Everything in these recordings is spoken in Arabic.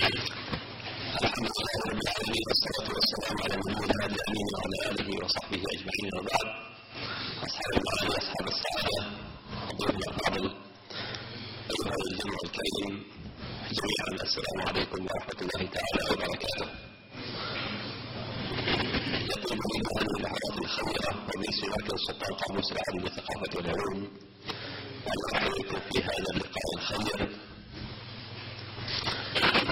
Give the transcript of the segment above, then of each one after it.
الحمد لله رب العالمين والصلاة والسلام على من الأمين وعلى آله وصحبه أجمعين وبعد أصحاب المعاني أصحاب السعادة حضور الأفاضل أيها الجمع الكريم جميعا السلام عليكم ورحمة الله تعالى وبركاته. يطلب منا هذه اللحظات الخيرة ومن سواك السلطان قاموس العالم للثقافة والعلوم أن في هذا اللقاء الخير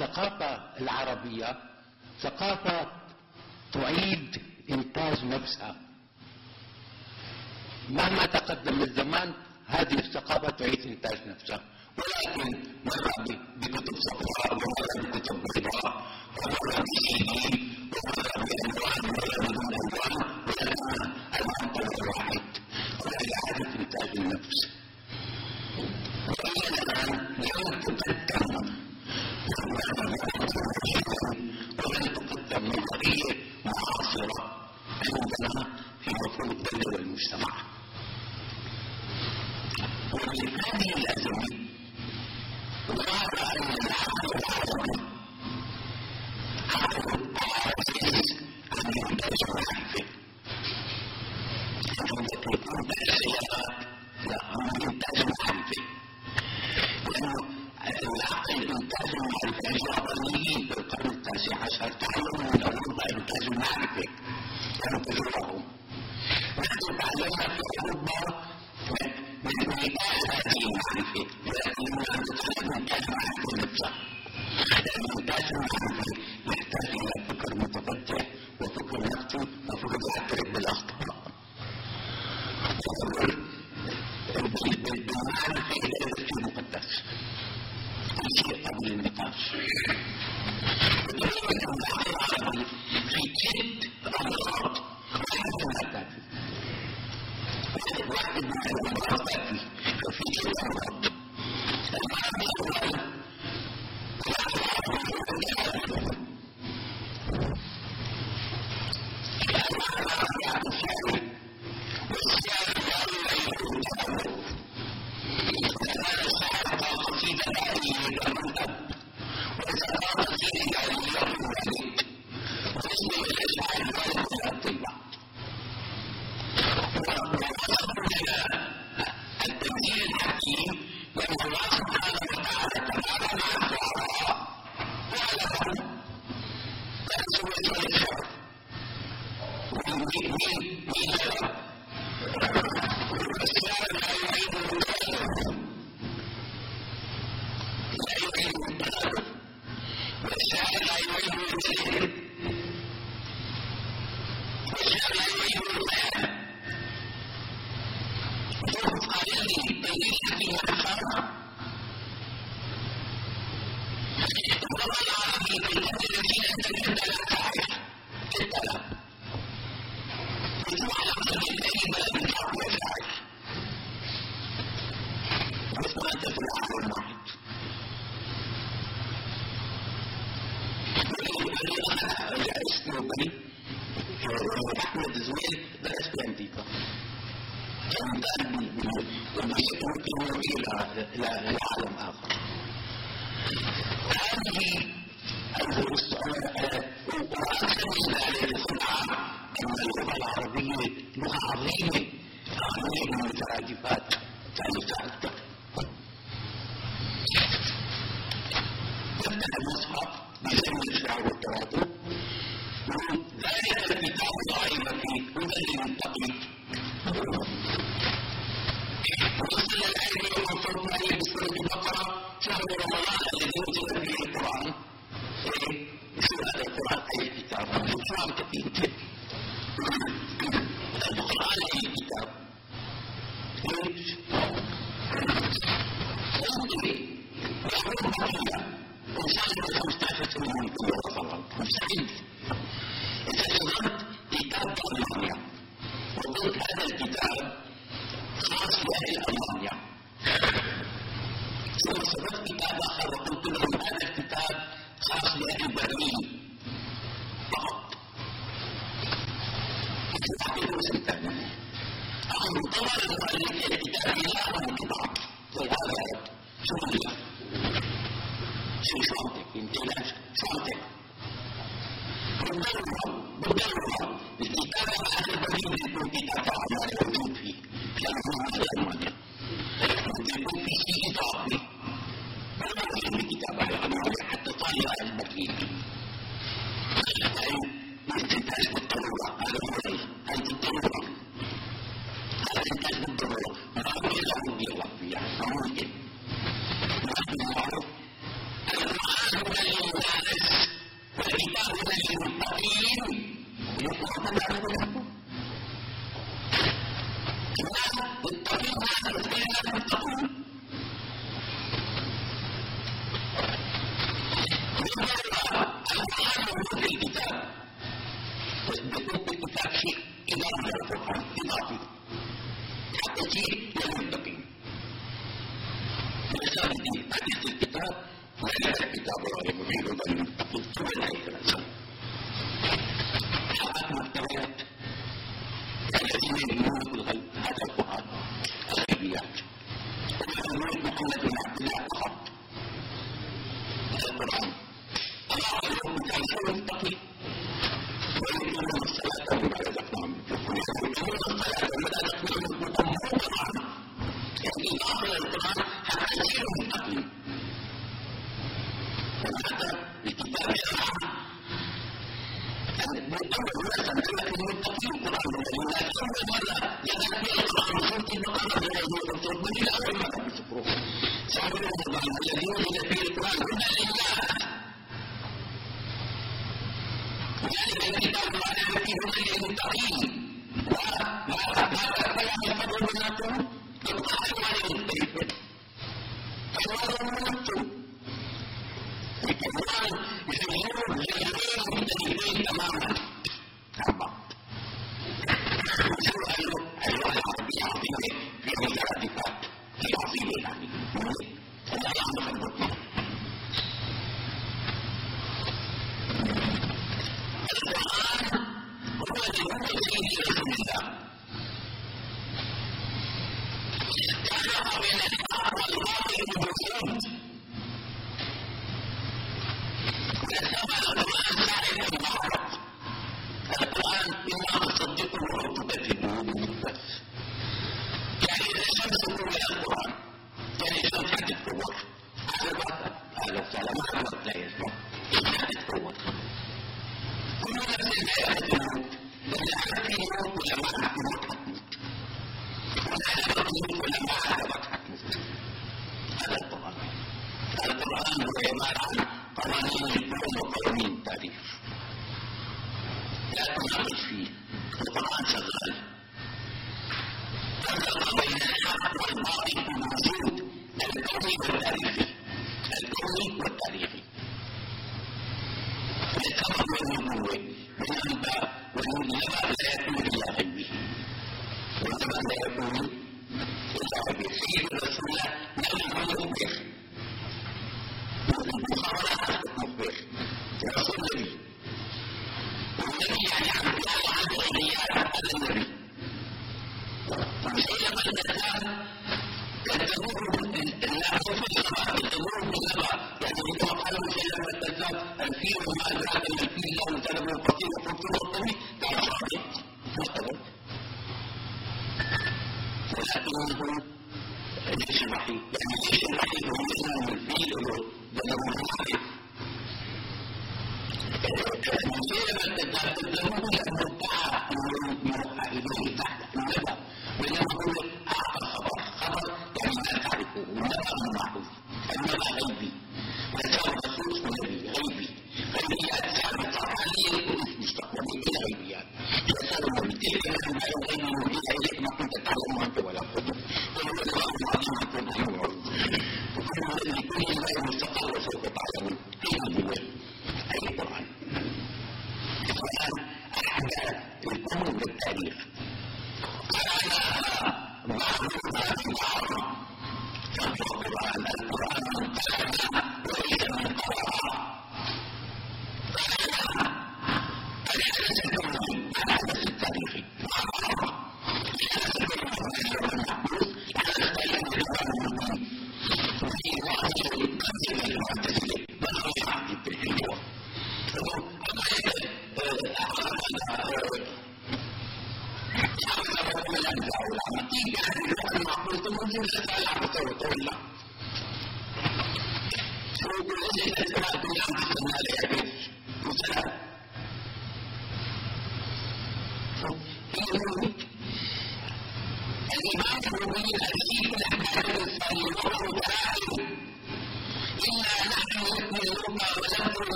الثقافة العربية ثقافة تعيد إنتاج نفسها. مهما تقدم الزمان هذه الثقافة تعيد إنتاج نفسها. ولكن مرة بكتب صفحة ومرة بكتب بيضاء ومرة بسنين ومرة بألوان ومرة بدون ألوان والآن الآن الواحد ولا إعادة إنتاج النفس. me daría وسمى المصحف بسم الشعر والترابط ذلك الكتاب لا ريب فيه هدى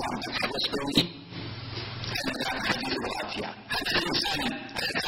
يعمل الوسطوني هذا كان حديث الوافية هذا حديث ثاني هذا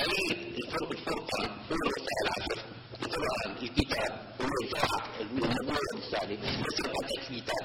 عليه الفرق الفرقة هو الوسائل العشر وطبعا الكتاب والإذاعة المنهجية المساعدة بس الكتاب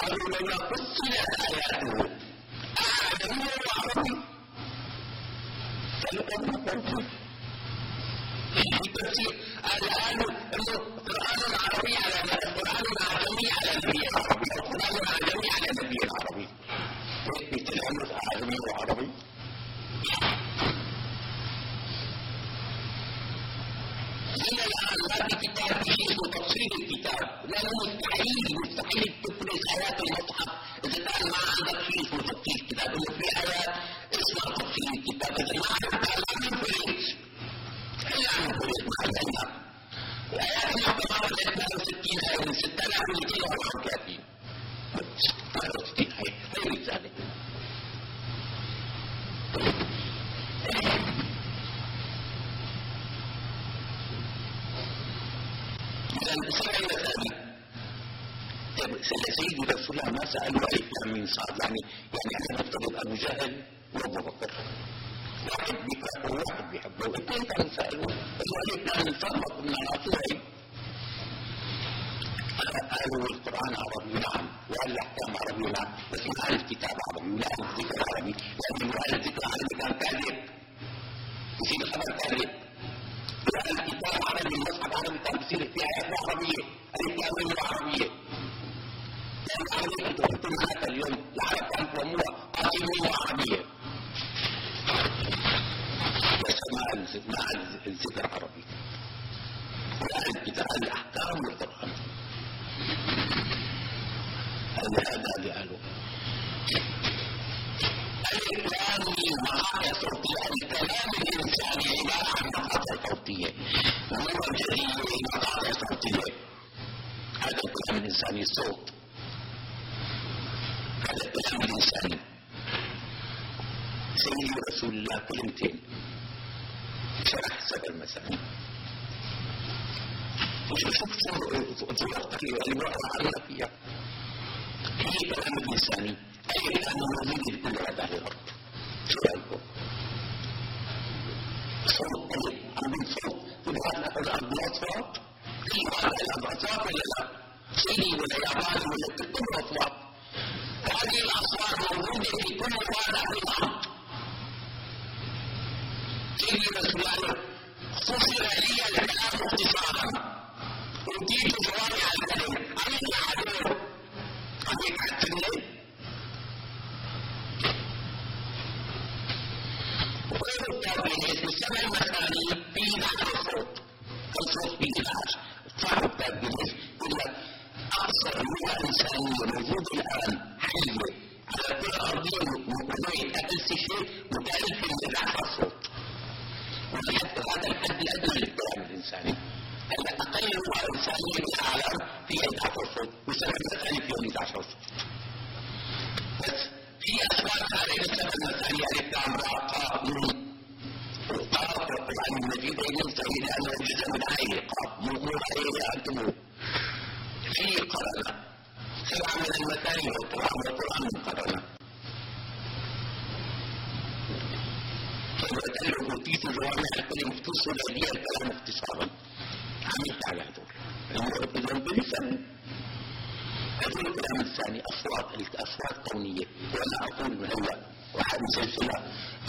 قالوا رجلا فصلت آياته أعجمي وعربي فالقرآن قرآن في تفسير الآن القرآن العربي على القرآن العجمي على البيئة كان اختصارا عملت على هذول المفروض اذا فن هذا الكلام الثاني اصوات الاصوات كونية. وأنا أقول هو وأحد سلسله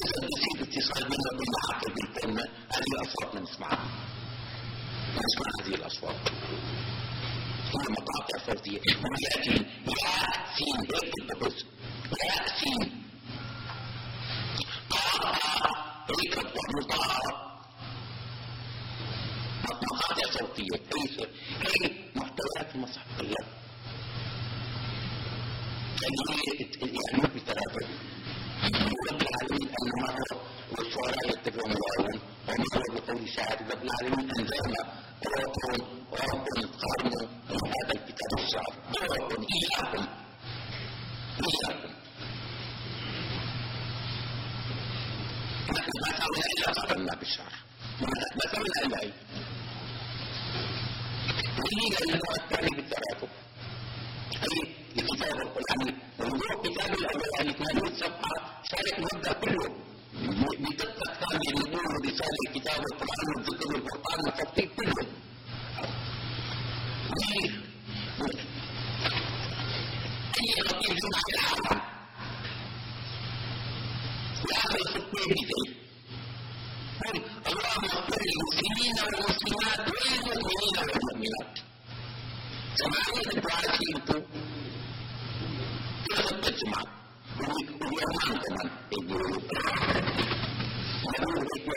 إذا يصير اتصال بيننا وبين حرف بالكلمة هذه الاصوات ما نسمعها. ما نسمع هذه الاصوات هي مقاطع صوتيه ولكن ياسين هيك البحوث. ياسين قاطع ركب ومطاع مقالة صوتية هي هي محتويات المصحف كلها يعني ما في ترابط رب العالمين أن مرة والشعراء يتبعون العالم ومثل بقول شاعر رب العالمين أنزلنا ربهم رب قرن هذا الكتاب الشعر. ربهم إياكم. إياكم. نحن ما سوينا إلا قرنا بالشعر. ما سوينا إلا إيه دليل المؤثر أي الكتاب القرآني موضوع كتاب الأولاني يعني كان صفحه شارك مدة كله. بدقة كان يريدون رسالة الكتاب القرآن والذكر القرآن والتطبيق كله. أي خطيب جمعة العالم. يعمل خطيب اللهم اغفر للمسلمين والمسلمات والمؤمنين والمؤمنات. دعاء انتو في خطبة الجمعة واليومان كمان يقولوا يقولوا هيك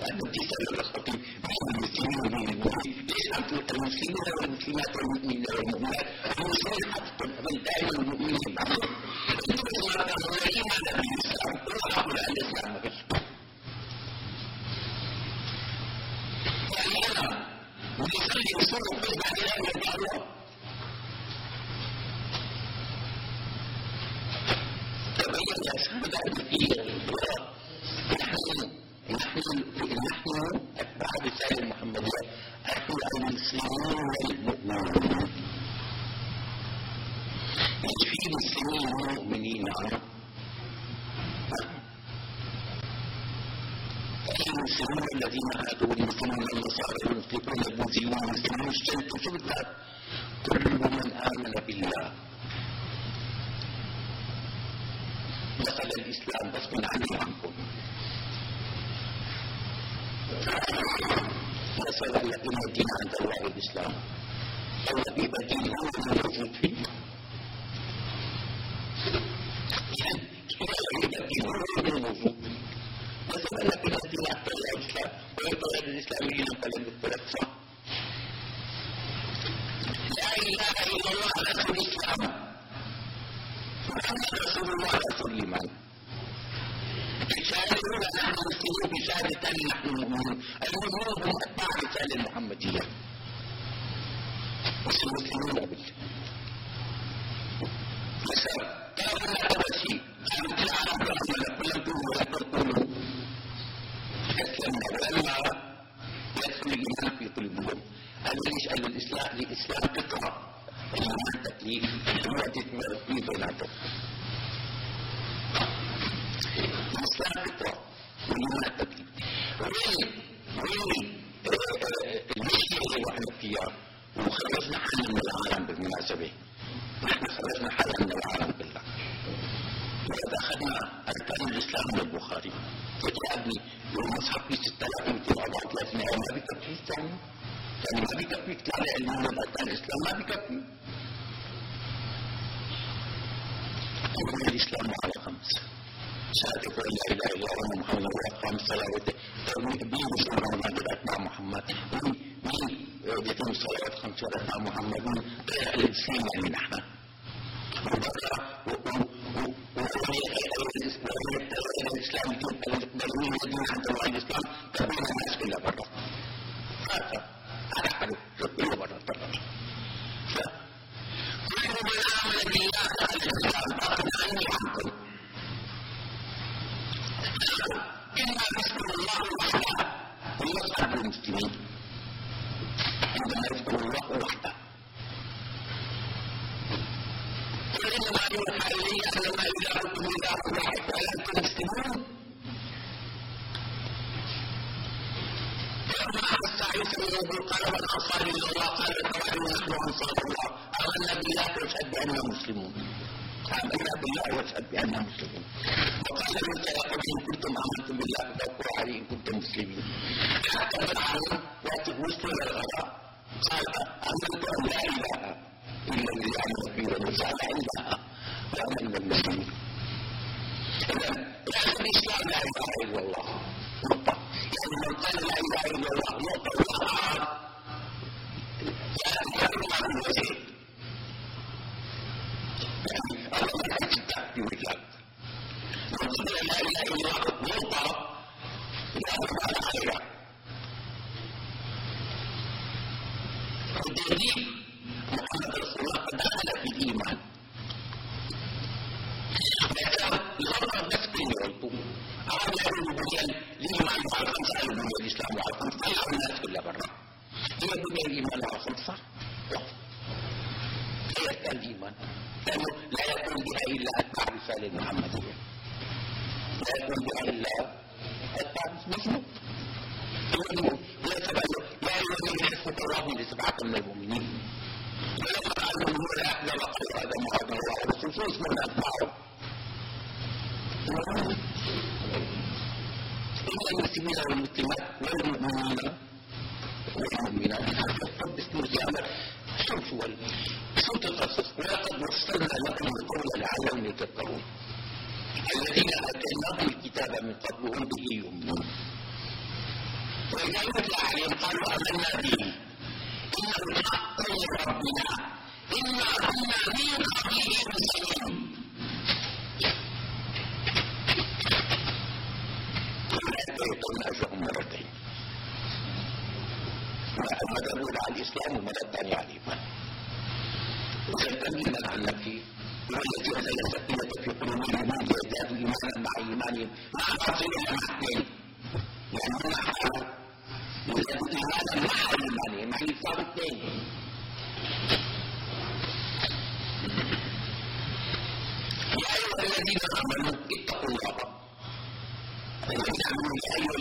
لأنه بتسأل الخطيب من المسلمين ومن المؤمنين ليش تقول المسلمين والمسلمات والمؤمنين والمؤمنات المسلمين حتى دائما المؤمنين بعضهم أنتم بس ما تعملوا ايمان بالاسلام كل واحد الاسلام ما فيش ويخلي فيه بعدين يرجع له تبين سادة في نحن نحن نحن أتباع رسالة المحمدية نحن المسلمون المؤمنون في مسلمين مؤمنين المسلمون الذين هادوا والمسلمون النصارى والمسلمون البوذيون والمسلمون الشمس بدك كل من آمن بالله دخل الإسلام من عني عنكم نسأل الذين الدين عند الله الإسلام الذي بدين هو الموجود فيه يعني الدين هو مثلا لكن الذين اعتبر الاسلام ويطلع الاسلاميين فلم يتلفى لا اله الا الله رسول الاسلام محمد رسول الله رسول الايمان يشاهدون نحن مسلمون بشهادة نحن مؤمنون المؤمنون هم اتباع الرسالة المحمدية مش المسلمون قبل مثلا كانوا لا أول شيء كانوا العرب يدخل الإيمان في قلوبهم قال الإسلام الإسلام فطرة. الإيمان تكليف الوقت في بيناتهم الإسلام فطرة. والإيمان يا أيها الذين آمنوا اتقوا الله الذين آمنوا يا أيها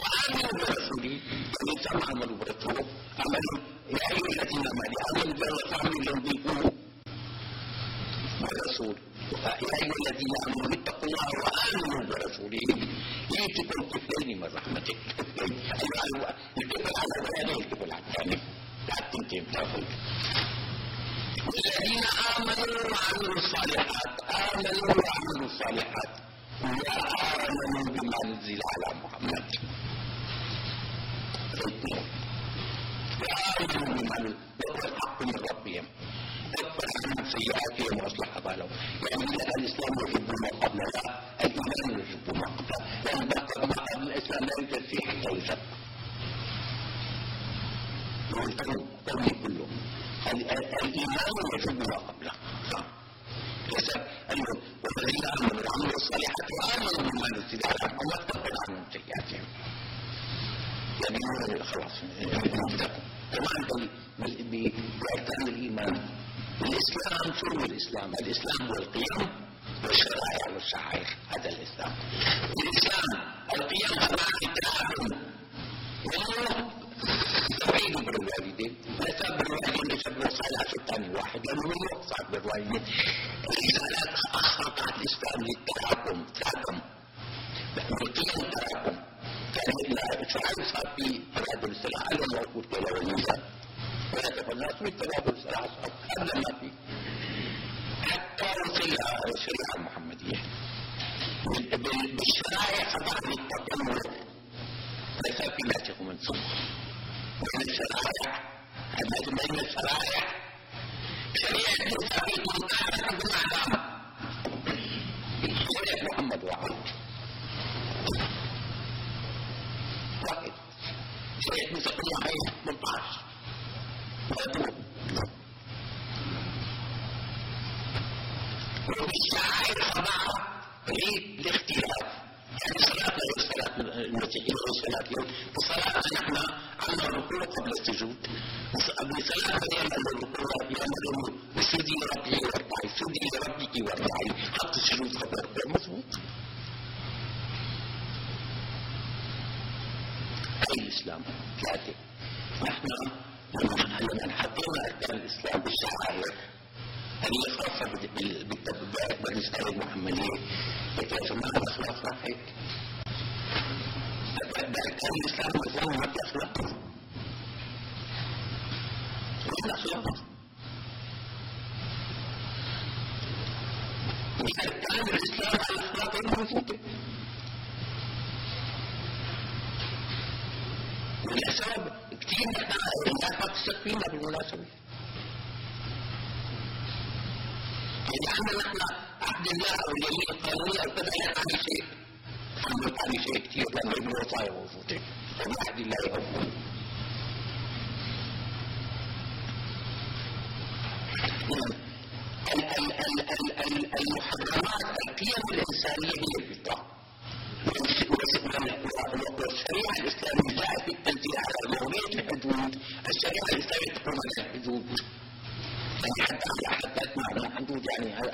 وآمنوا برسوله فمن ثم آمنوا الشريعة يشترط ثمن الوجوب يعني حتى على حتى أسمع عن يعني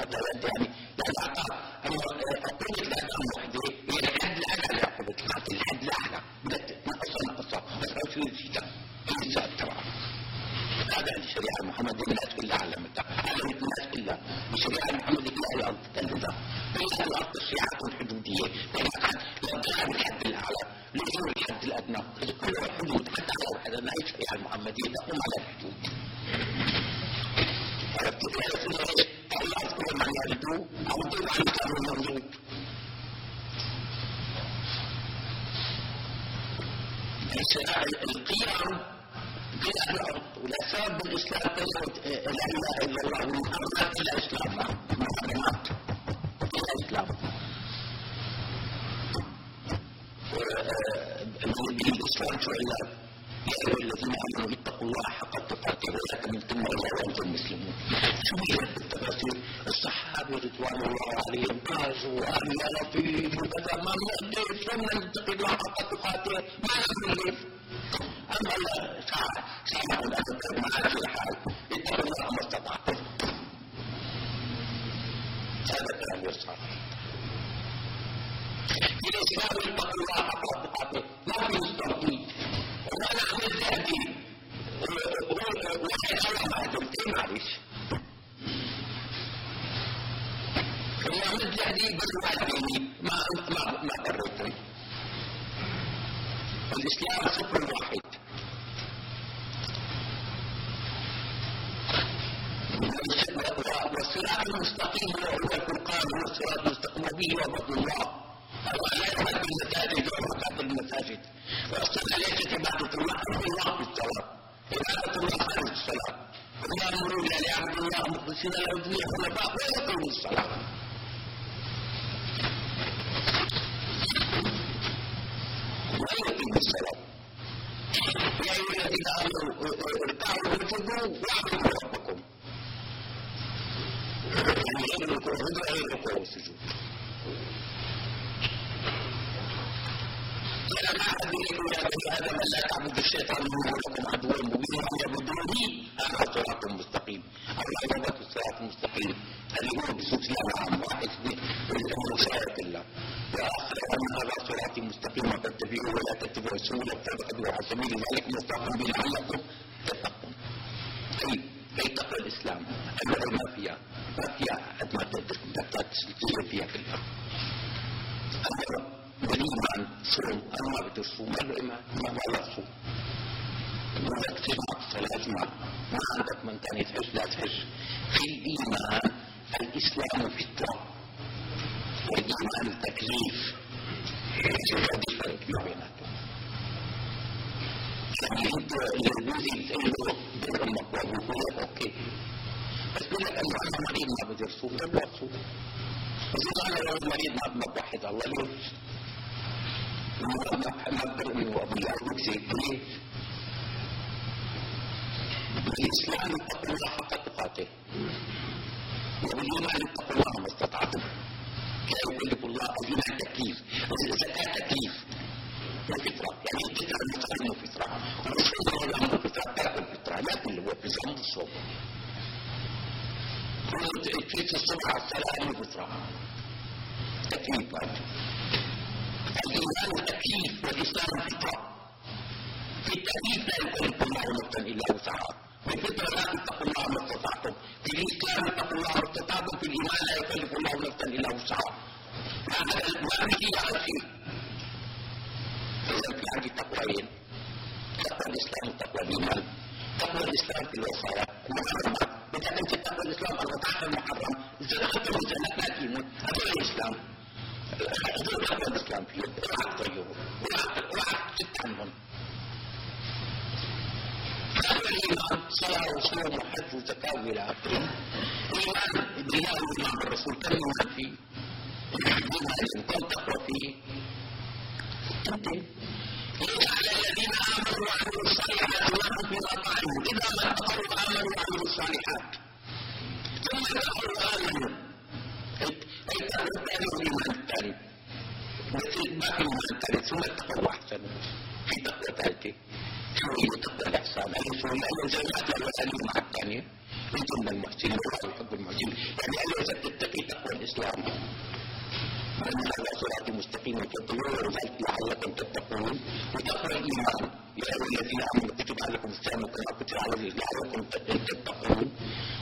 يكلف الله الإيمان تكليف الزكاة تكليف وفطرة يعني الفطرة المستقيم فطرة ومش كل الأمر فطرة تاكل فطرة لا كل هو في صوم الصوم في الصبح على السلام فطرة تكليف الإيمان تكليف والإسلام فطرة في التكليف لا يكلف الله نفسا إلا وسعها في الفطرة لا اتقوا الله ما استطعتم في الإسلام اتقوا الله ما استطعتم في الإيمان لا يكلف الله نفسا إلا وسعها هذا ما به على شيء إذا في عندي تقوين تقوى الإسلام وتقوى الإيمان تقوى الإسلام في الوصايا المحرمات بدك أنت تقوى الإسلام أربعة المحرم الجنة لا تيمون هذا الإسلام هذول تقوى الإسلام فيه اوعى تغيره اوعى تسكت عنهم هذا الإيمان صلاة وصوم وحج وزكاة وإلى آخره إيمان بالله وإيمان بالرسول كم إيمان فيه إيمان كم تقوى فيه تنتهي ليس على الذين آمنوا وعملوا الصالحات جناح فيما طعموا إذا ما اتقوا وآمنوا وعملوا الصالحات ثم اتقوا وآمنوا أي كانوا الثاني والإيمان الثاني مثل ما في إيمان الثالث ثم اتقوا وأحسنوا في تقوى ثالثة شو تقوى الإحسان؟ ألف لأن الجماعة الأولانية مع الثانية أنتم من المحسنين والله يحب المحسنين يعني أليست تتقي تقوى الإسلام فإن على صراط مستقيم تتقون لعلكم تتقون وتقرا الإيمان يا أيها الذين آمنوا كتب عليكم الصيام كما كتب على لعلكم تتقون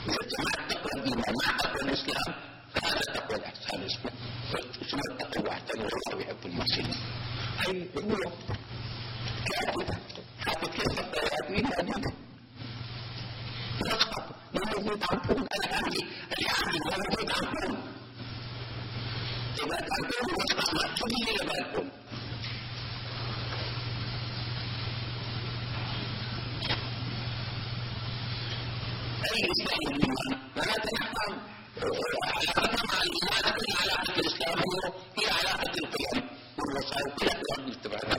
إذا جمعت تقوى الإيمان مع تقوى الإسلام فهذا تقوى الإحسان اسمه اسمه التقوى وأحسن والله يحب المحسنين هي هو كعبده حتى كيف الدين عبيده يسقط من يزيد عنكم أنا أهلي اللي عندي ولا يزيد عنكم واجبات عندهم واقامات كبيره بالكم الاسلام الايمان مع الايمان لكن علاقه الاسلام هي علاقه القيم والوسائل كلها تؤدي لاتباعها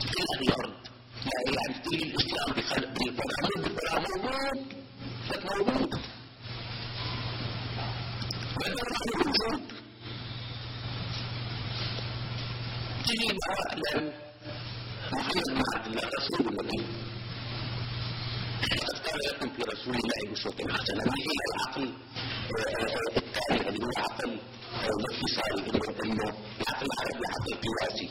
في الأرض يعني دين الاسلام بفرامل بالفرامل موجود موجود بدل ما يوجد تجي مواد محيط بعد الرسول النبي لقد قال في رسول الله بشوط حسنة ما هي العقل التالي اللي هو عقل الاتصالي انه العقل العربي عقل قياسي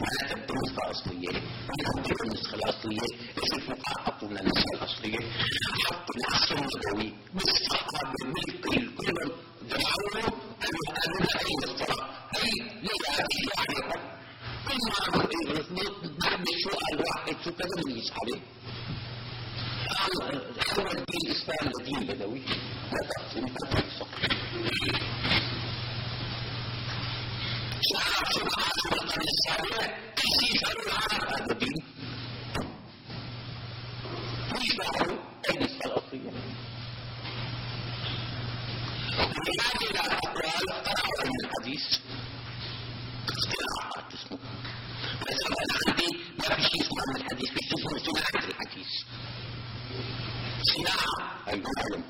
ولا تبدو أصلية ولا تبدو النسخة الأصلية يصير مقاطعة النسخة الأصلية حط العصر النبوي باستحقاق الملك الكل دعونا أن يسألون أين الصلاة أي لماذا يعني كل ما أقول بعد السؤال واحد شو كذا من يسأله هو الدين الإسلام الدين بدوي لا تقسم تقسم شعب سبحانه وتعالى السابع كيف العرب هذا الدين مش معه أين السلفية ويعني إلى اقوال اخر من الحديث. اختراعات اسمه بس أنا عندي ما في شيء اسمه من الحديث بيشوفوا صناعه الحديث صناعه العلم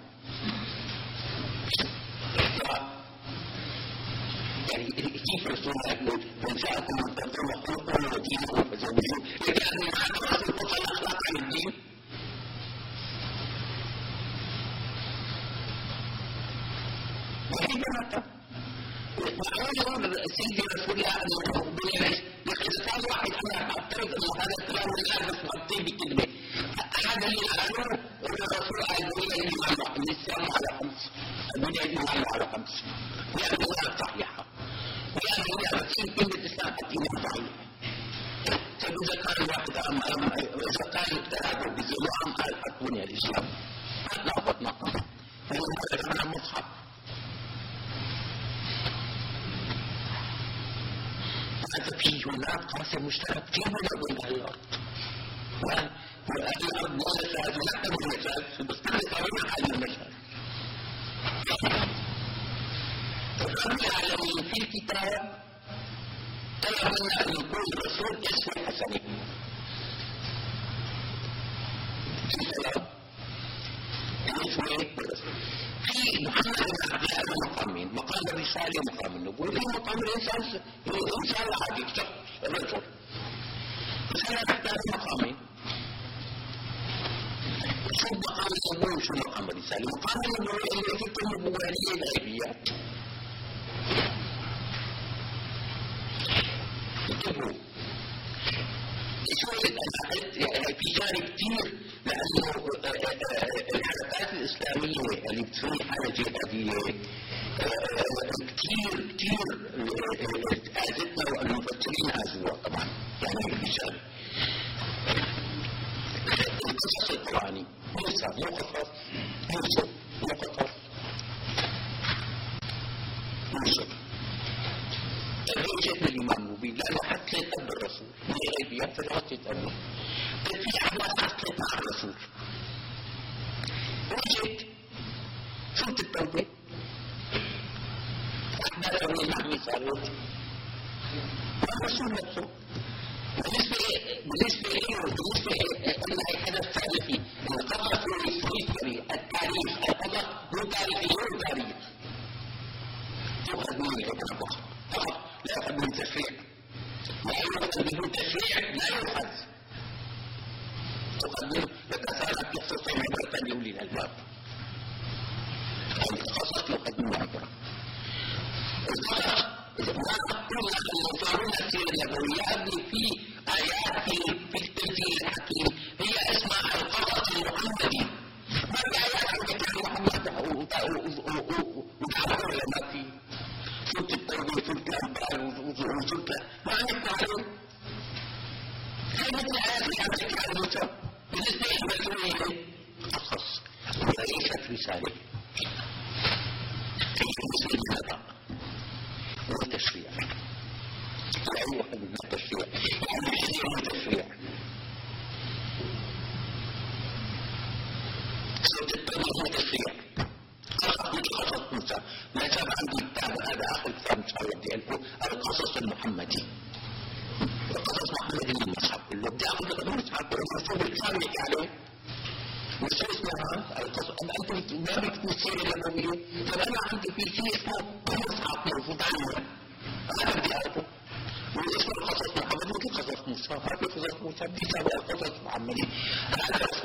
الفصول الكاملة يعني مش اسمها أن أنت ما بدكم سيرة النبوية طب أنا عندي في شيء اسمه قصص موجود عنه أنا بدي أعرفه والاسم قصص محمد مثل قصص موسى في قصص موسى في سبع قصص محمدية أنا بس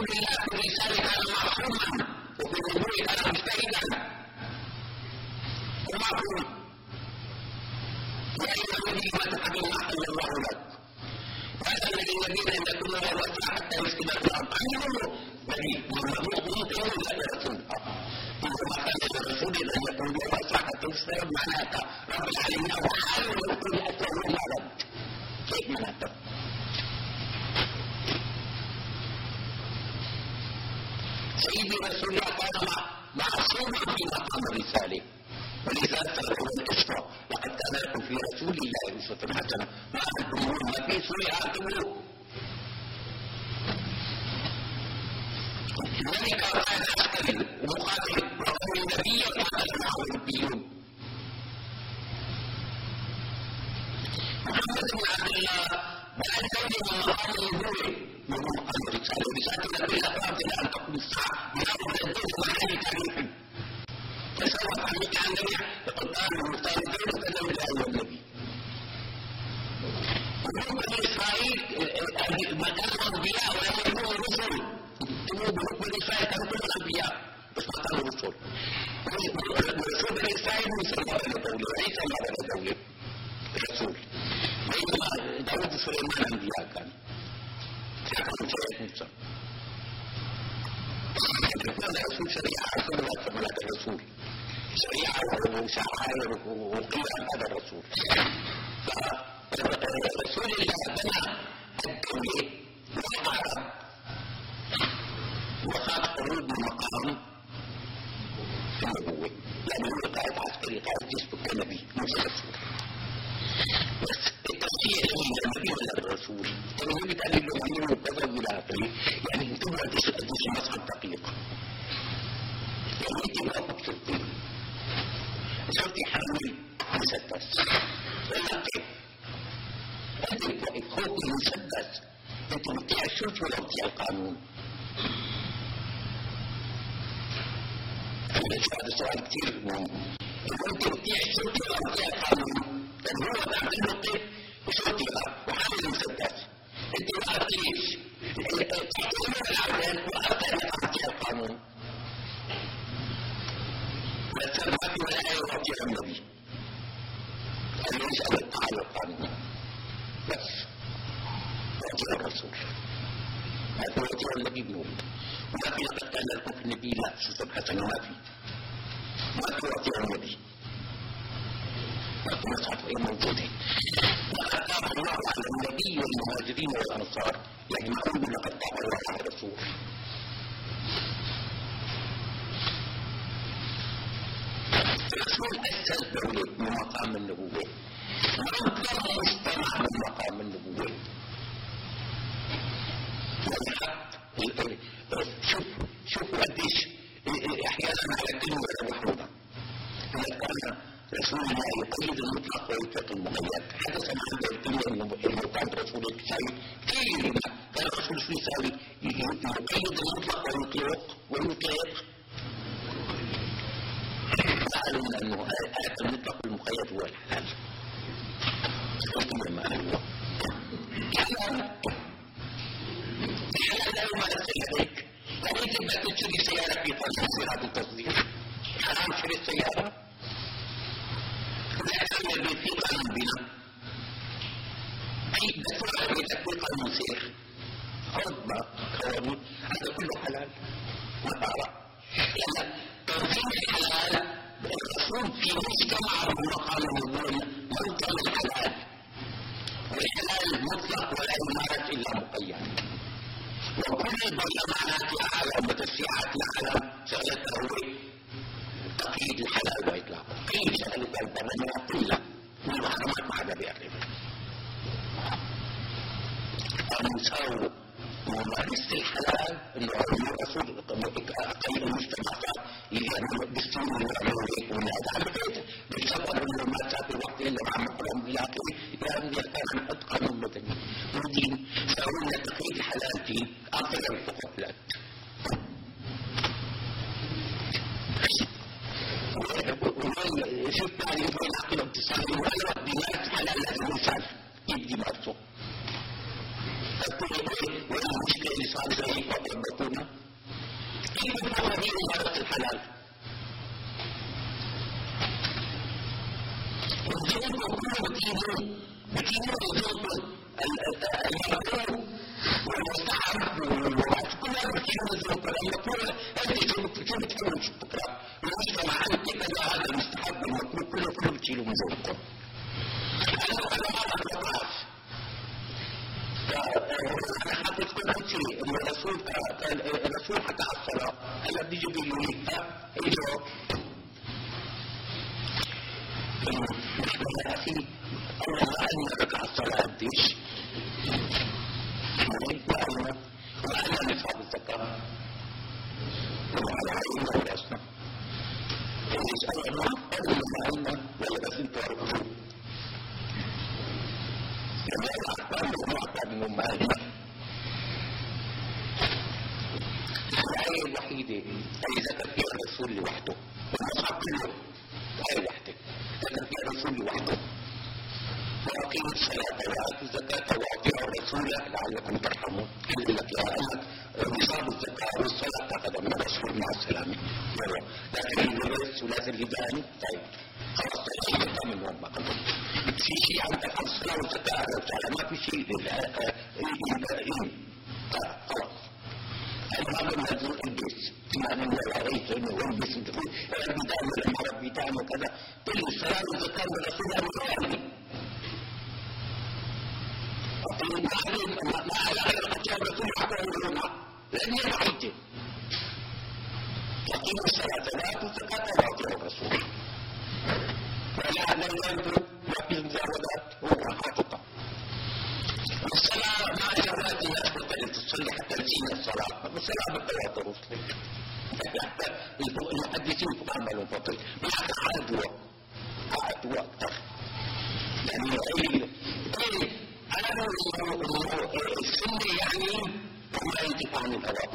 كل الله بلساني كان معصوما وبوضوئي كان مجتهدا ومعصوم يا ايها الذين امنوا اتقوا الله الا الله لك هذا الذي الذين لم يكن الله وسع حتى يسلم الأرض عنهم بل مرموهم كانوا لا يرسون إذا مثل الرسول أن يكون له وسع حتى يسلم معناته رب العالمين وحال حتى المطلق والمقيد هو الحلال ما هو الحلال له ما ليس لديك لا يجب تشتري سياره في طريق سياره التصدير حرام السياره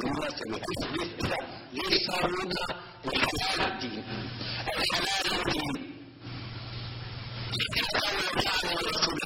المناسبة كيف يتبع يشترون الدين الحلال الدين والرسول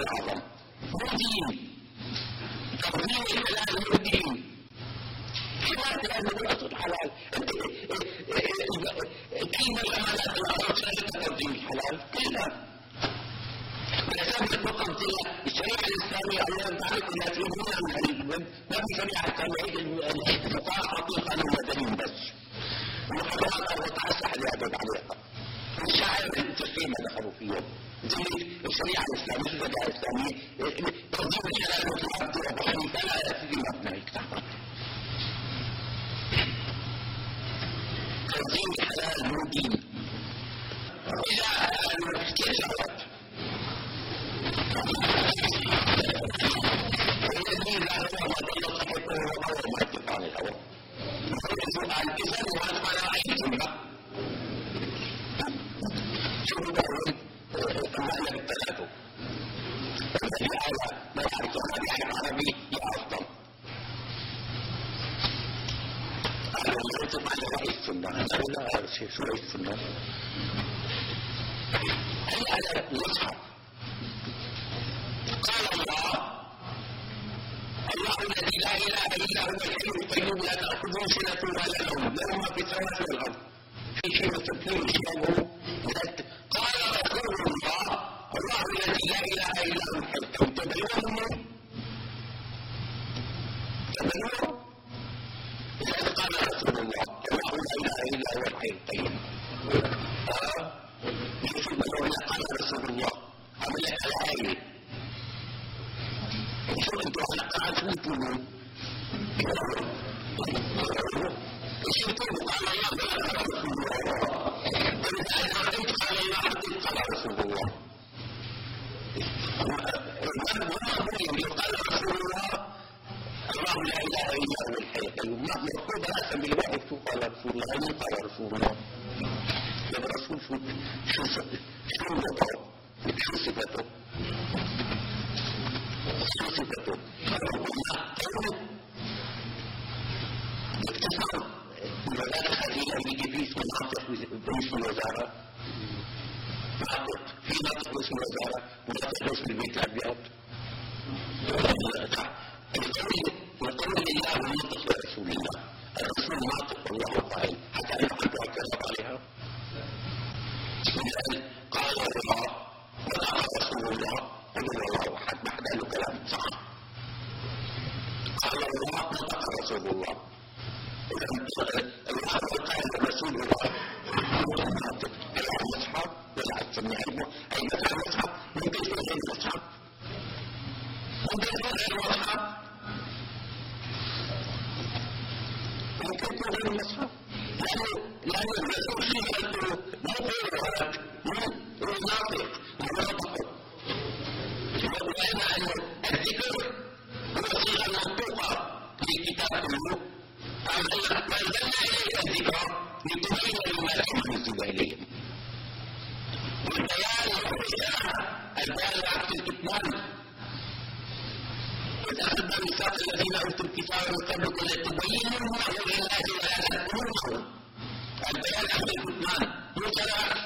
الأرض ميثاق الذين أوتوا الكتاب من قبلكم لتبينوا الله للناس ولا تكتموه البيان عند الكتمان هو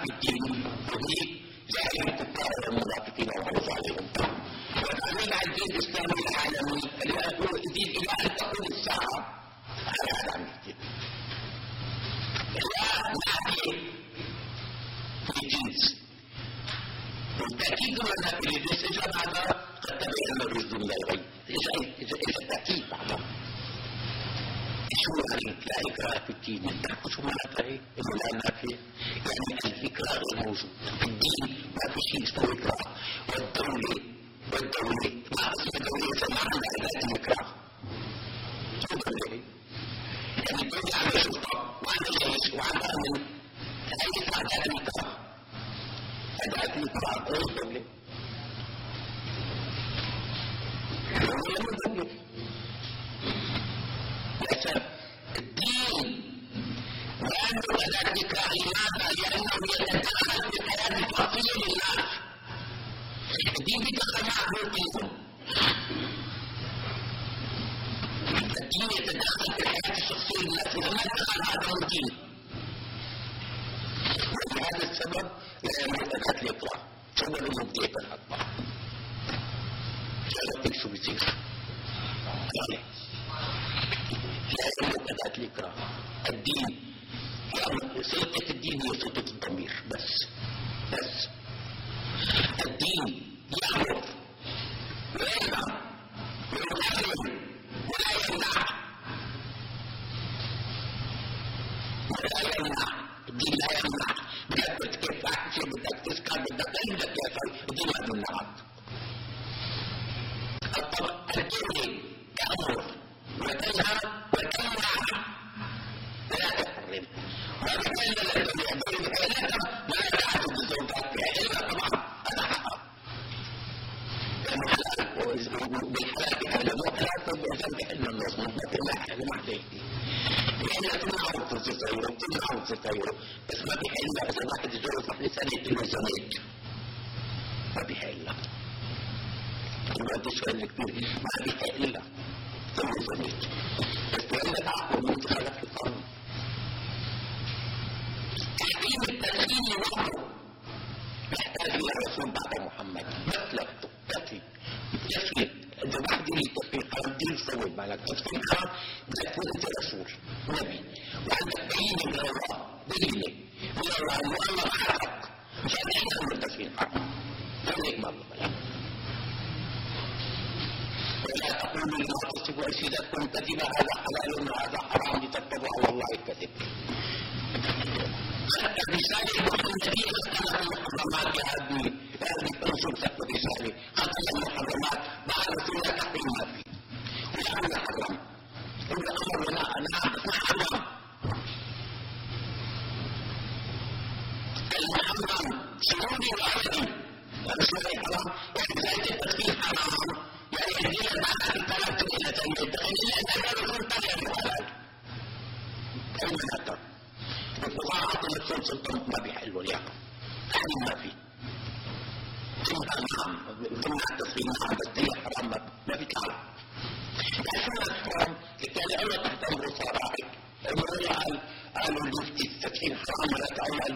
في الدين جديد لا يتكرر المنافقين والخوف عليهم. وتعاملنا مع الدين الاسلامي العالمي الذي يقول الدين إله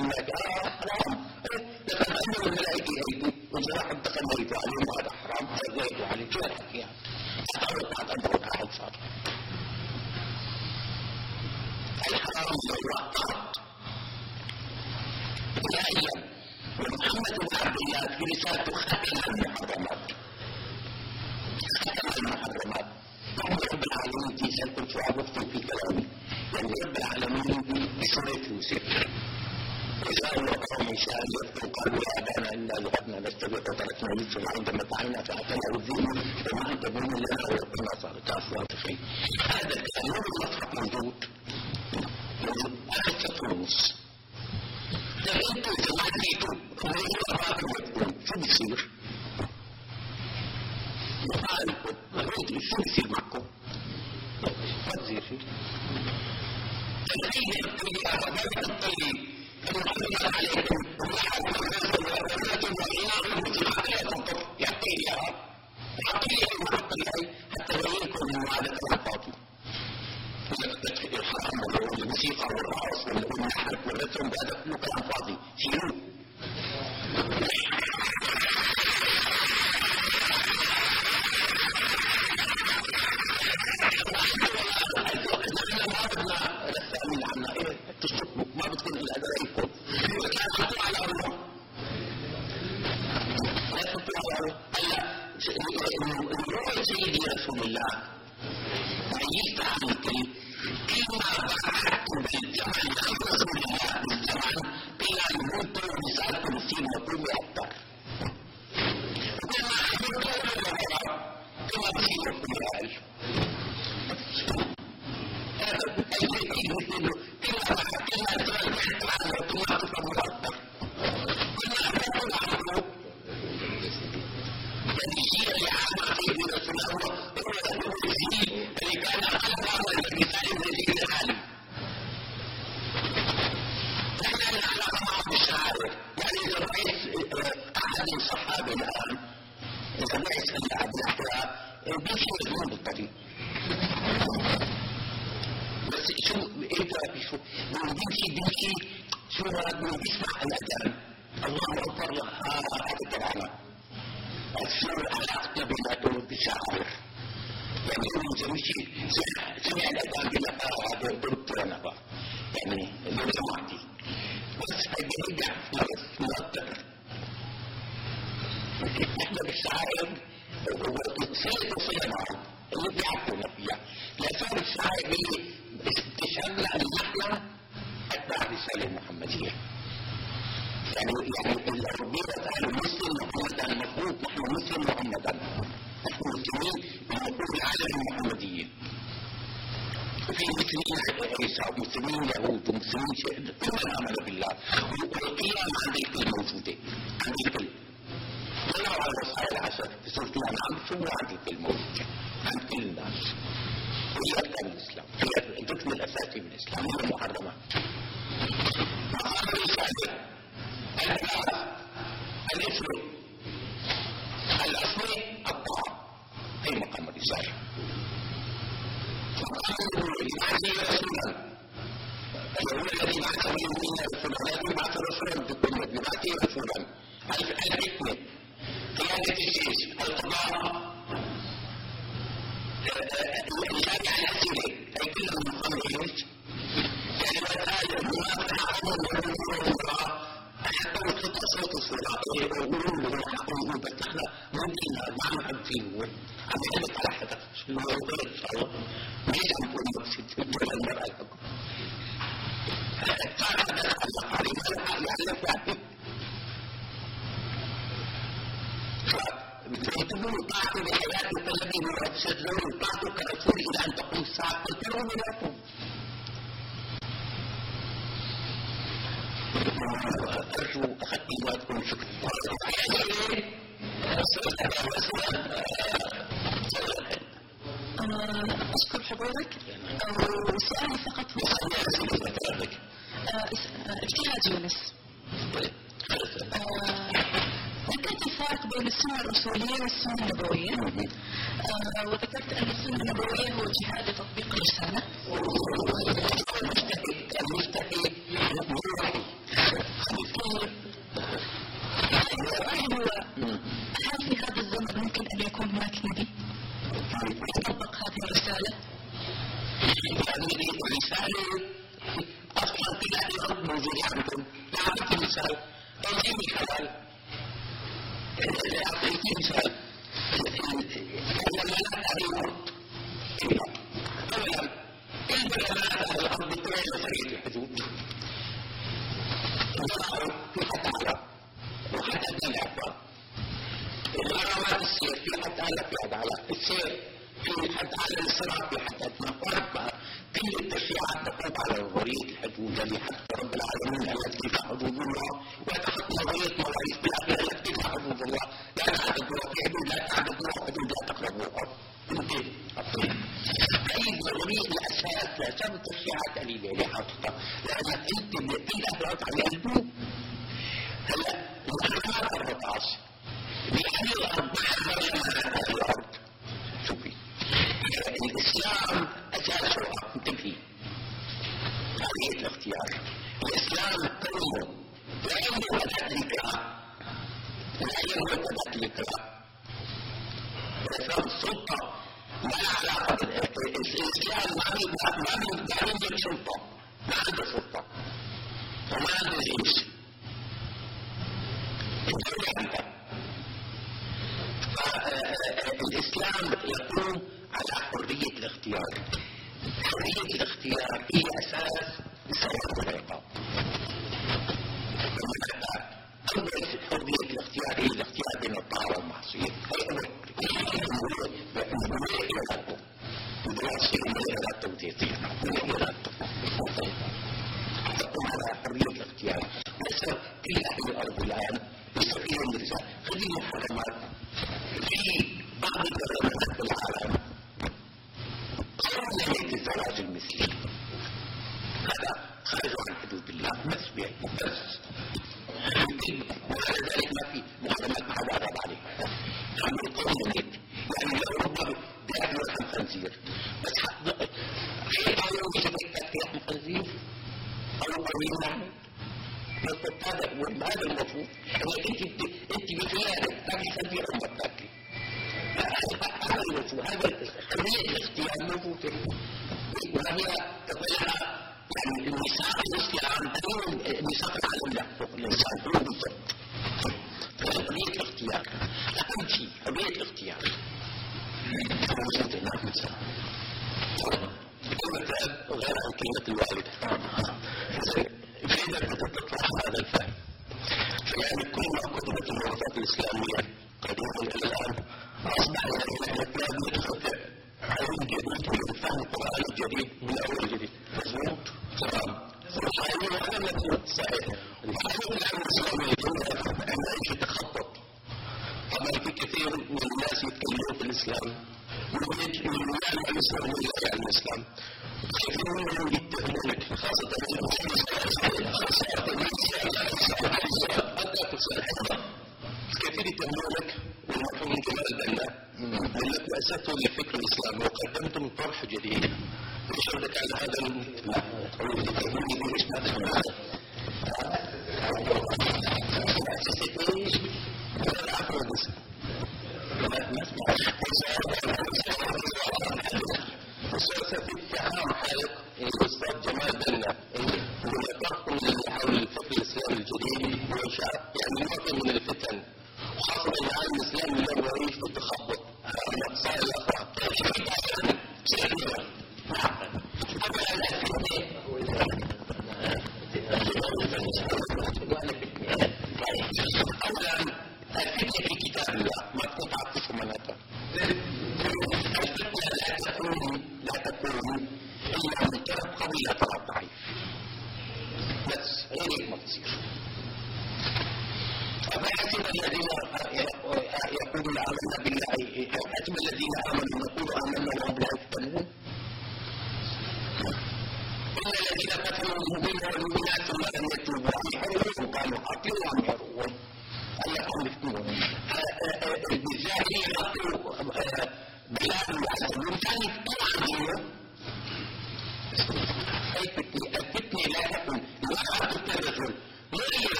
ولا تعالى قال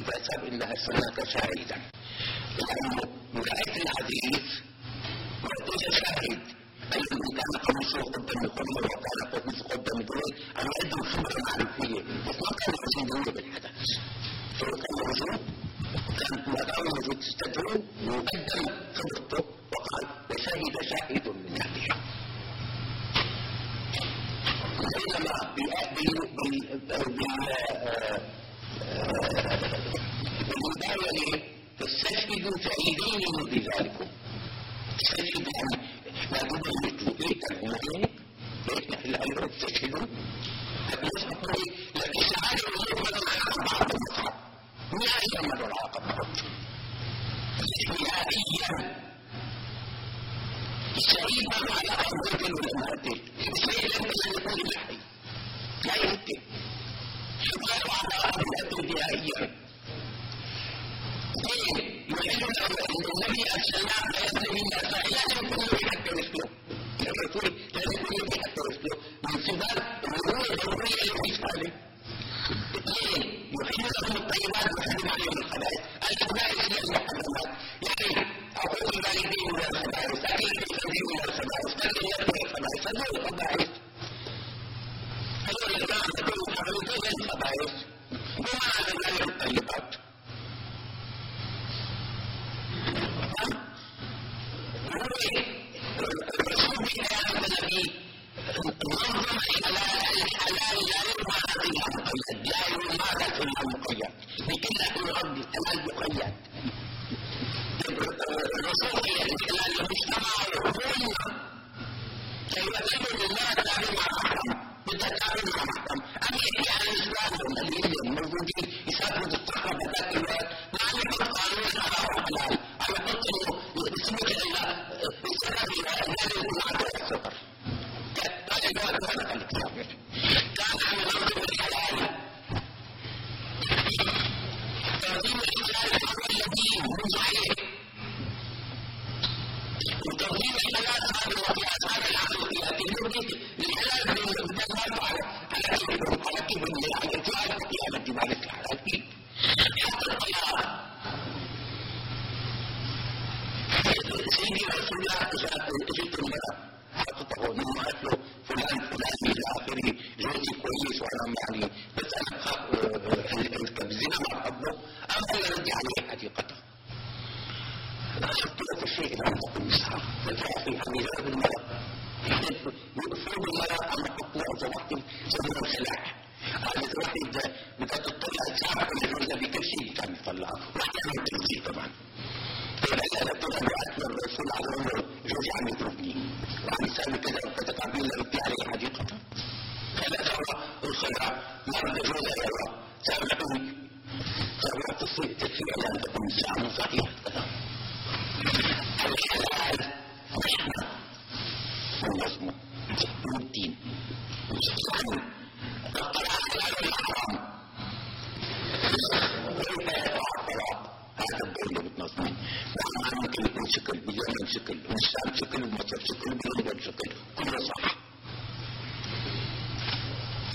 ولا بأس إن أرسلناك شاهدا. لأنه من الحديث وليس شاهد. أي من كان قميصه قدام القمر وكان قميصه قدام الدنيا أو عنده خبرة معرفية إطلاقا لا يسيدون بالحدث.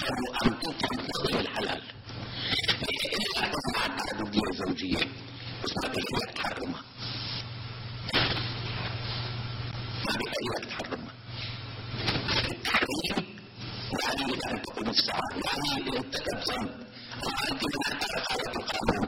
أو أن تطعم تسوي الحلال إلا تفعل عدودية زوجية اسمها ما بيئة تحرمها؟ التحريم يعني أن تكون الساعة يعني أن تكون صمت. أو أنت من أن تعرف على القانون.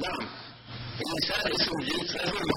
نعم. الإنسان اسم جنس رجل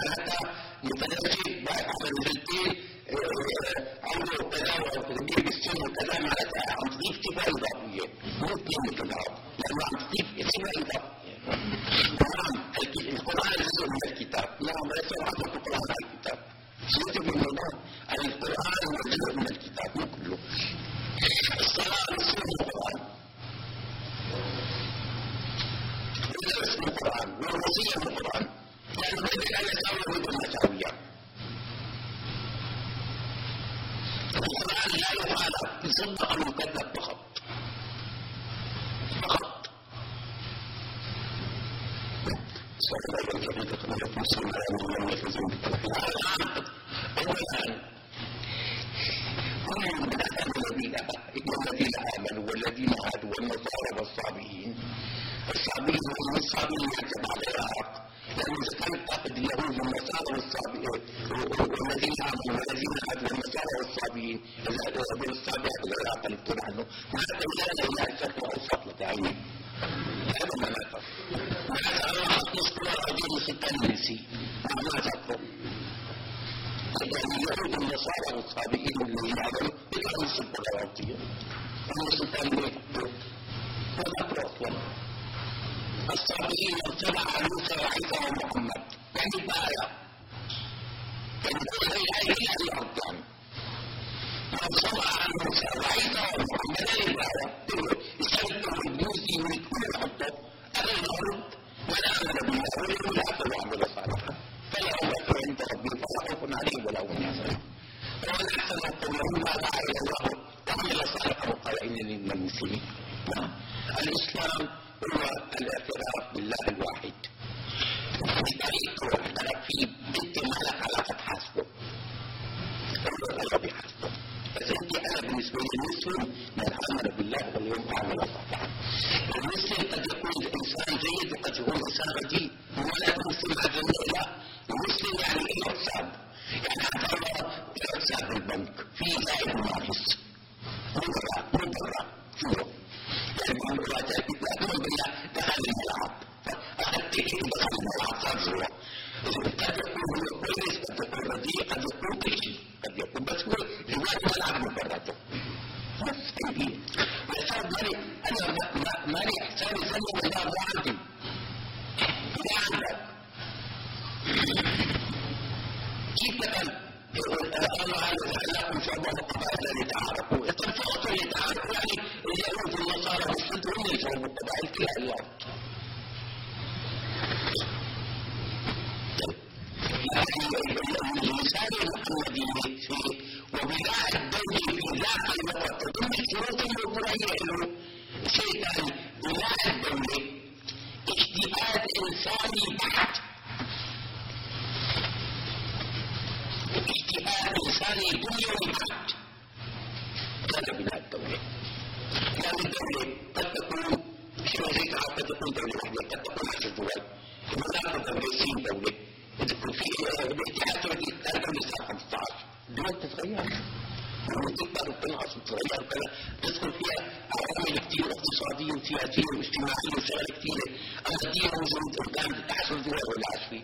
وتكبر وتنقص وتتغير وكذا تدخل فيها عوامل كثير اقتصادية وسياسية واجتماعية وشغلات كثيرة أما الدين موجود قدام عشر دول ولا 20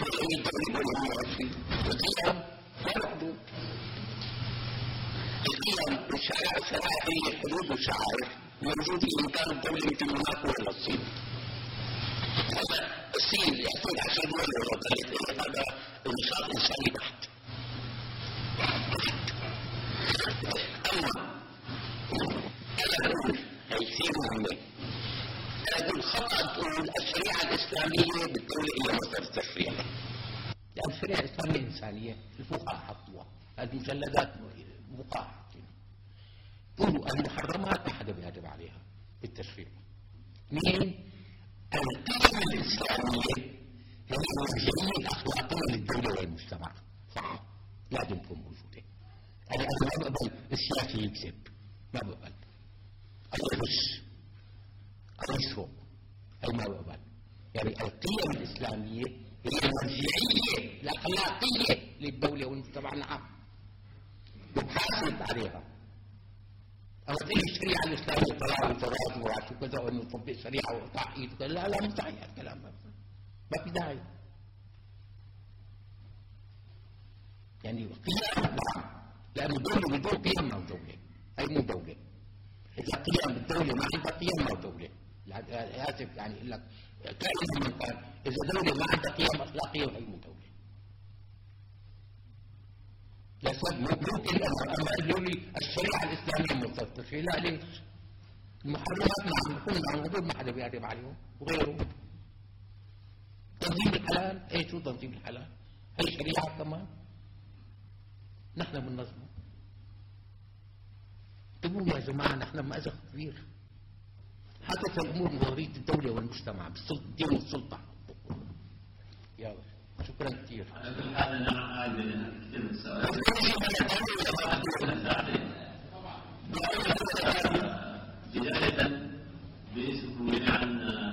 ولا هي الدولة ولا 120 القيم ما له حدود القيم والشرائع الشرائع هي الحدود والشعائر موجودين كانت الدولة مثل هناك ولا الصين هذا الصين على شيء دول ولا ثلاث هذا نشاط انساني بحت اما أنا أقول هيصير مهمه أنا أقول خطا تقول الشريعه الاسلاميه بالدولة هي مصدر التشريع لأن الشريعة الإسلامية إنسانية الفقهاء حطوها المجلدات فقهاء حاطينها قولوا المحرمات ما حدا بيهاجم عليها بالتشريع اثنين القيم الاسلاميه هي مرجعيه اخلاقيه للدوله والمجتمع صح لازم تكون موجودة يعني أنا ما بقبل السياسي يكذب ما بقبل أو يغش أو يسرق هي ما بقبل يعني القيم الإسلامية هي المرجعية الأخلاقية للدولة والمجتمع نعم وبحاسب عليها أما تيجي الشريعة الإسلامية طلاق وطلاق وعش وكذا وإنه نطبق شريعة وكذا. لا لا داعي الكلام ما في داعي. يعني قيام نعم. لأن الدولة بدون قيم ما دولة هي مو دولة. إذا قيم الدولة ما عندها قيم ما دولة لا- آسف يعني لك كائن من كان إذا دولة ما عندها قيم أخلاقية هي مو دولة. سيد ممكن أما يقول لي الشريعة الإسلامية مرتبطة لا ليش؟ المحرمات نعم نعم هذول ما حدا بيعتب عليهم وغيره. تنظيم الحلال إيه شو تنظيم الحلال؟ هي شريعة كمان نحن بننظمه تقول يا جماعة نحن بمأزق كبير. حدث الأمور بظهرية الدولة والمجتمع بالسلطة الدين والسلطة. يا شكرا كثير. على بداية باسمكم عن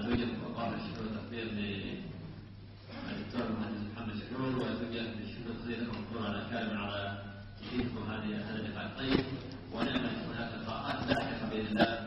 زوجة مقام الشؤون التقدير للدكتور المهندس محمد شعور وزوجة بالشؤون التقدير المذكورة على كامل على تشريفكم هذه هذا اللقاء الطيب ونعمل هناك لقاءات لاحقة بإذن الله